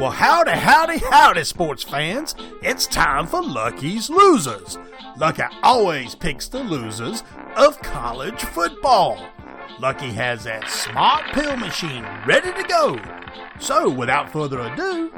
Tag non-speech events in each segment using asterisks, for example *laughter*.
Well, howdy, howdy, howdy, sports fans. It's time for Lucky's Losers. Lucky always picks the losers of college football. Lucky has that smart pill machine ready to go. So, without further ado,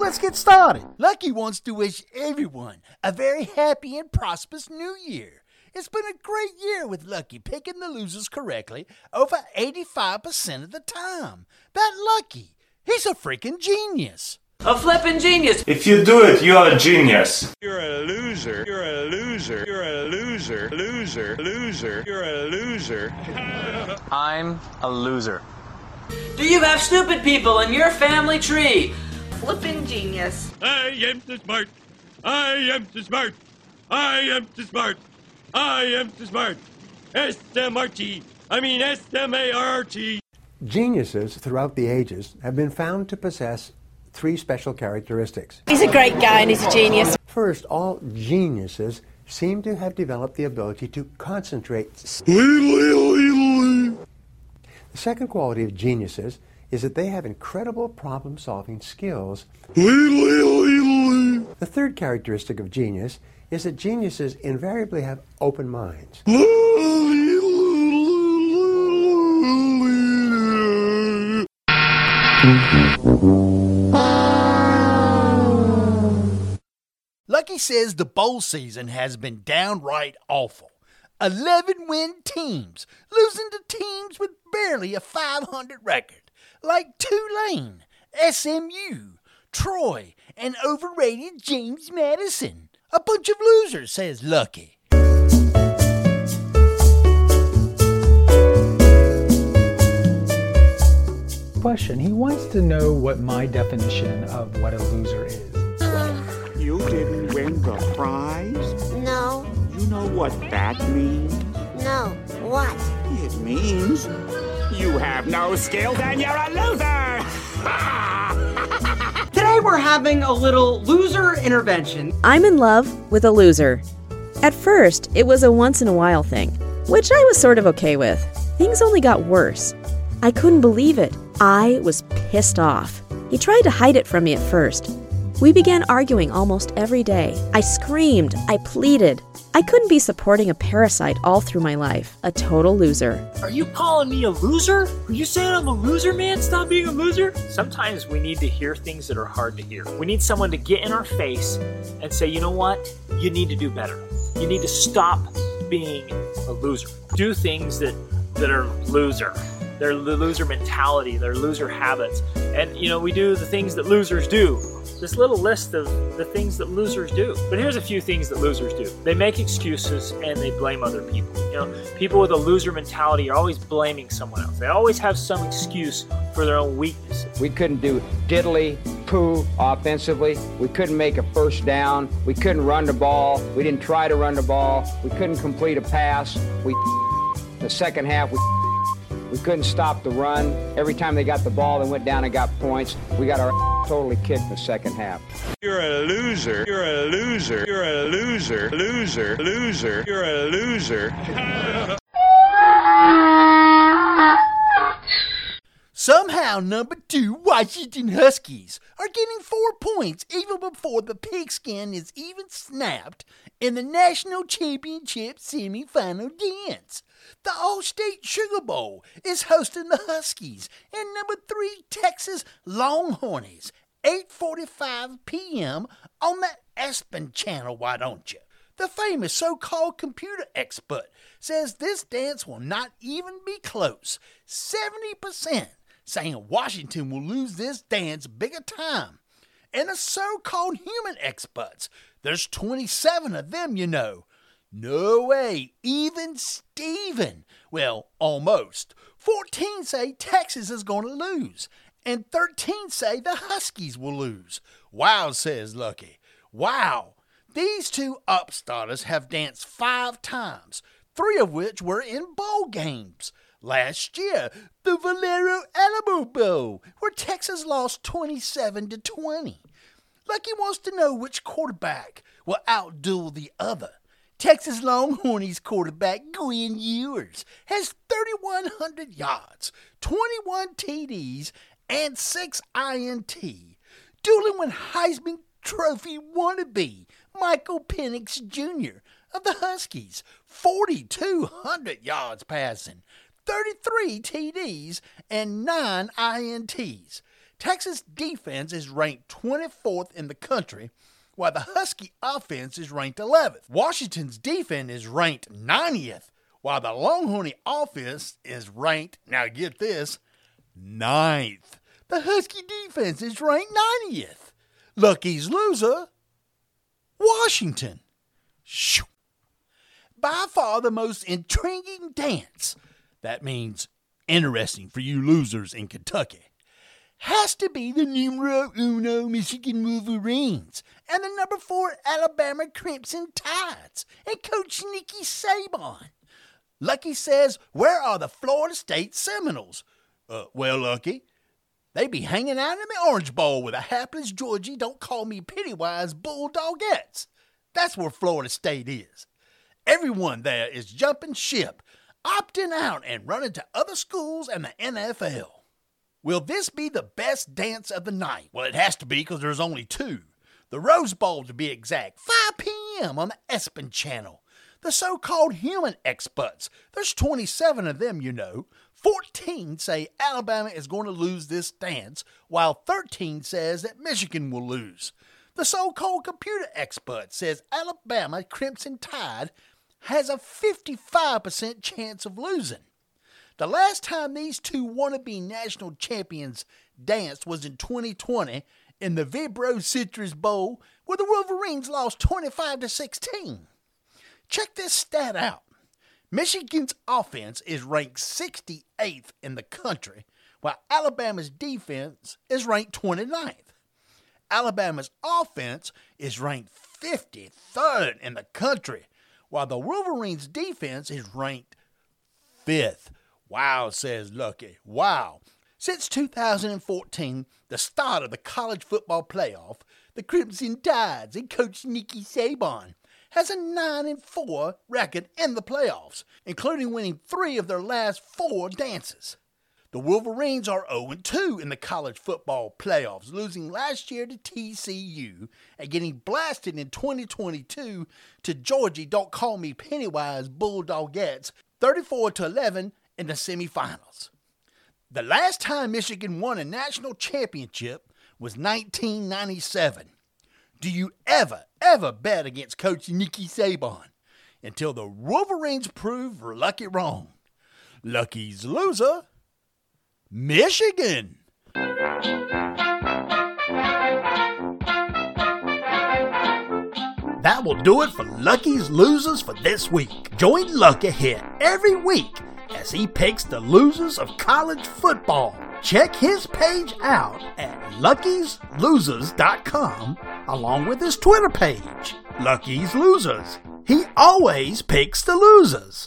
let's get started. Lucky wants to wish everyone a very happy and prosperous new year. It's been a great year with Lucky picking the losers correctly over 85% of the time. That Lucky. He's a freaking genius. A flippin' genius. If you do it, you are a genius. You're a loser. You're a loser. You're a loser. Loser. Loser. You're a loser. I'm a loser. Do you have stupid people in your family tree? Flippin' genius. I am too smart. I am too smart. I am too smart. I am too smart. S M R T. I mean S M A R R T. Geniuses throughout the ages have been found to possess three special characteristics. He's a great guy and he's a genius. First, all geniuses seem to have developed the ability to concentrate. The second quality of geniuses is that they have incredible problem solving skills. The third characteristic of genius is that geniuses invariably have open minds. Lucky says the bowl season has been downright awful. 11 win teams, losing to teams with barely a 500 record, like Tulane, SMU, Troy, and overrated James Madison. A bunch of losers, says Lucky. Question. He wants to know what my definition of what a loser is. You didn't win the prize? No. You know what that means? No. What? It means you have no skills and you're a loser! *laughs* We're having a little loser intervention. I'm in love with a loser. At first, it was a once in a while thing, which I was sort of okay with. Things only got worse. I couldn't believe it. I was pissed off. He tried to hide it from me at first. We began arguing almost every day. I screamed. I pleaded. I couldn't be supporting a parasite all through my life. A total loser. Are you calling me a loser? Are you saying I'm a loser, man? Stop being a loser? Sometimes we need to hear things that are hard to hear. We need someone to get in our face and say, you know what? You need to do better. You need to stop being a loser. Do things that, that are loser. They're loser mentality, they're loser habits. And, you know, we do the things that losers do this little list of the things that losers do. But here's a few things that losers do. They make excuses and they blame other people. You know, people with a loser mentality are always blaming someone else. They always have some excuse for their own weaknesses. We couldn't do diddly poo offensively. We couldn't make a first down. We couldn't run the ball. We didn't try to run the ball. We couldn't complete a pass. We the second half we we couldn't stop the run. Every time they got the ball, they went down and got points. We got our *laughs* totally kicked in the second half. You're a loser. You're a loser. You're a loser. Loser. Loser. You're a loser. Somehow, number two Washington Huskies are getting four points even before the pigskin is even snapped in the national championship semifinal dance. The All-State Sugar Bowl is hosting the Huskies and number three Texas Longhorns, 8:45 p.m. on the ESPN channel. Why don't you? The famous so-called computer expert says this dance will not even be close. 70% saying Washington will lose this dance big a time. And the so called human experts, there's 27 of them, you know. No way, even Steven. Well, almost. 14 say Texas is going to lose, and 13 say the Huskies will lose. Wow, says Lucky. Wow. These two upstarters have danced five times, three of which were in bowl games. Last year, the Valero Alamo Bowl, where Texas lost 27 to 20. Lucky wants to know which quarterback will outduel the other. Texas Longhorns quarterback Quinn Ewers has 3,100 yards, 21 TDs, and 6 INT, dueling with Heisman Trophy wannabe Michael Penix Jr. of the Huskies, 4,200 yards passing, 33 TDs, and 9 INTs. Texas defense is ranked 24th in the country, while the Husky offense is ranked 11th. Washington's defense is ranked 90th, while the Longhorn offense is ranked, now get this, 9th. The Husky defense is ranked 90th. Lucky's loser, Washington. Shoo. By far the most intriguing dance, that means interesting for you losers in Kentucky, has to be the numero uno Michigan Wolverines and the number four Alabama Crimson Tides and Coach Nicky Saban. Lucky says, Where are the Florida State Seminoles? Uh, well, Lucky, they be hanging out in the Orange Bowl with a hapless Georgie, don't call me Pennywise Bulldogettes. That's where Florida State is. Everyone there is jumping ship, opting out, and running to other schools and the NFL. Will this be the best dance of the night? Well, it has to be because there's only two. The Rose Bowl, to be exact, 5 p.m. on the ESPN channel. The so called human experts, there's 27 of them, you know. 14 say Alabama is going to lose this dance, while 13 says that Michigan will lose. The so called computer expert says Alabama Crimson Tide has a 55% chance of losing. The last time these two wannabe national champions danced was in 2020 in the Vrbo Citrus Bowl, where the Wolverines lost 25 to 16. Check this stat out. Michigan's offense is ranked 68th in the country, while Alabama's defense is ranked 29th. Alabama's offense is ranked 53rd in the country, while the Wolverines' defense is ranked 5th. Wow, says Lucky. Wow. Since 2014, the start of the college football playoff, the Crimson Tides and coach Nicky Saban has a 9 and 4 record in the playoffs, including winning 3 of their last 4 dances. The Wolverines are 0 2 in the college football playoffs, losing last year to TCU and getting blasted in 2022 to Georgie, don't call me Pennywise Bulldogettes, 34 to 11 in the semifinals. The last time Michigan won a national championship was 1997. Do you ever, ever bet against Coach Nicky Saban until the Wolverines prove Lucky wrong? Lucky's loser, Michigan. That will do it for Lucky's Losers for this week. Join Lucky here every week as he picks the losers of college football. Check his page out at luckyslosers.com along with his Twitter page, Lucky's Losers. He always picks the losers.